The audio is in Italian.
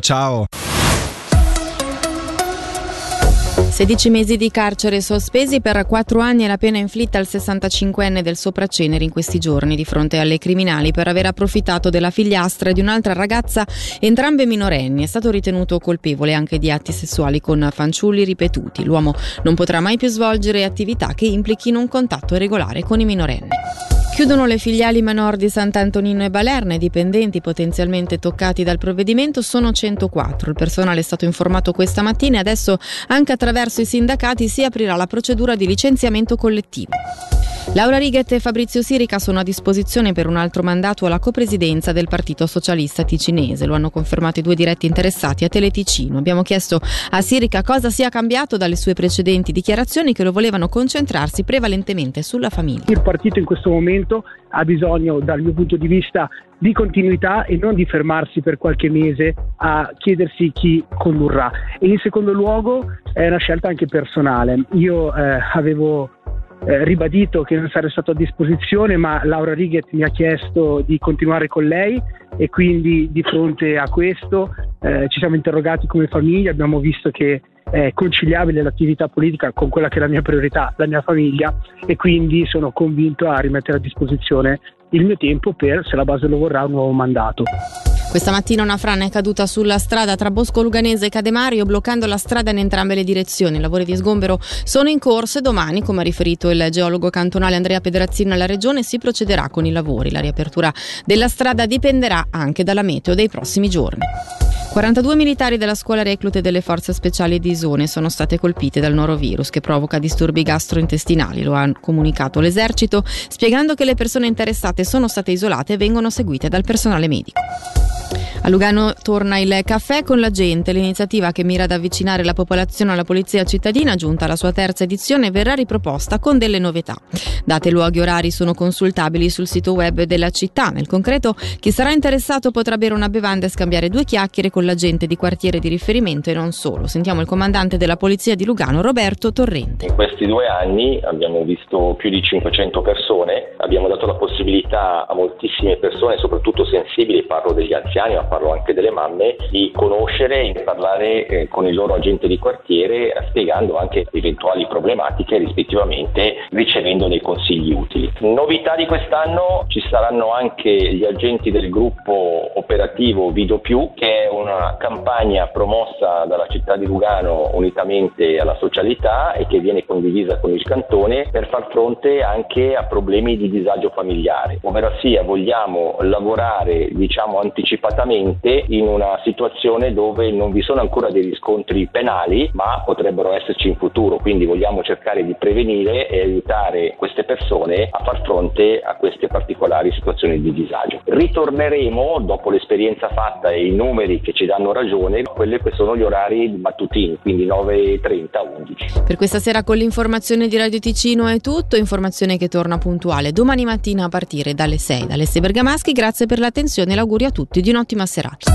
Ciao. 16 mesi di carcere sospesi per 4 anni è la pena inflitta al 65enne del Sopraceneri in questi giorni di fronte alle criminali per aver approfittato della figliastra di un'altra ragazza, entrambe minorenni. È stato ritenuto colpevole anche di atti sessuali con fanciulli ripetuti. L'uomo non potrà mai più svolgere attività che implichino un contatto regolare con i minorenni. Chiudono le filiali Manor di Sant'Antonino e Balerne, dipendenti potenzialmente toccati dal provvedimento sono 104. Il personale è stato informato questa mattina e adesso anche attraverso i sindacati si aprirà la procedura di licenziamento collettivo. Laura Righet e Fabrizio Sirica sono a disposizione per un altro mandato alla copresidenza del Partito Socialista Ticinese. Lo hanno confermato i due diretti interessati a Teleticino. Abbiamo chiesto a Sirica cosa sia cambiato dalle sue precedenti dichiarazioni che lo volevano concentrarsi prevalentemente sulla famiglia. Il partito in questo momento ha bisogno, dal mio punto di vista, di continuità e non di fermarsi per qualche mese a chiedersi chi condurrà. E in secondo luogo è una scelta anche personale. Io eh, avevo eh, ribadito che non sarei stato a disposizione, ma Laura Righet mi ha chiesto di continuare con lei e quindi di fronte a questo eh, ci siamo interrogati come famiglia, abbiamo visto che è conciliabile l'attività politica con quella che è la mia priorità, la mia famiglia e quindi sono convinto a rimettere a disposizione il mio tempo per, se la base lo vorrà, un nuovo mandato. Questa mattina una frana è caduta sulla strada tra Bosco Luganese e Cademario, bloccando la strada in entrambe le direzioni. I lavori di sgombero sono in corso e domani, come ha riferito il geologo cantonale Andrea Pedrazzino alla Regione, si procederà con i lavori. La riapertura della strada dipenderà anche dalla meteo dei prossimi giorni. 42 militari della scuola reclute delle forze speciali di Isone sono state colpite dal norovirus che provoca disturbi gastrointestinali. Lo ha comunicato l'esercito, spiegando che le persone interessate sono state isolate e vengono seguite dal personale medico. A Lugano torna il caffè con la gente, l'iniziativa che mira ad avvicinare la popolazione alla polizia cittadina, giunta alla sua terza edizione, verrà riproposta con delle novità. Date luoghi orari sono consultabili sul sito web della città. Nel concreto, chi sarà interessato potrà bere una bevanda e scambiare due chiacchiere con la gente di quartiere di riferimento e non solo. Sentiamo il comandante della polizia di Lugano, Roberto Torrente. In questi due anni abbiamo visto più di 500 persone, abbiamo dato la possibilità a moltissime persone, soprattutto sensibili, parlo degli anziani, ma parlo anche delle mamme, di conoscere e parlare eh, con il loro agente di quartiere spiegando anche eventuali problematiche rispettivamente ricevendo dei consigli utili. Novità di quest'anno ci saranno anche gli agenti del gruppo operativo Vido Più che è una campagna promossa dalla città di Lugano unitamente alla socialità e che viene condivisa con il cantone per far fronte anche a problemi di disagio familiare, ovvero sia vogliamo lavorare diciamo anticipatamente in una situazione dove non vi sono ancora dei riscontri penali, ma potrebbero esserci in futuro, quindi vogliamo cercare di prevenire e aiutare queste persone a far fronte a queste particolari situazioni di disagio. Ritorneremo dopo l'esperienza fatta e i numeri che che ci danno ragione, quelli che sono gli orari mattutini, quindi 9.30-11. Per questa sera con l'informazione di Radio Ticino è tutto, informazione che torna puntuale domani mattina a partire dalle 6. Dalle 6 Bergamaschi, grazie per l'attenzione e l'augurio a tutti di un'ottima serata.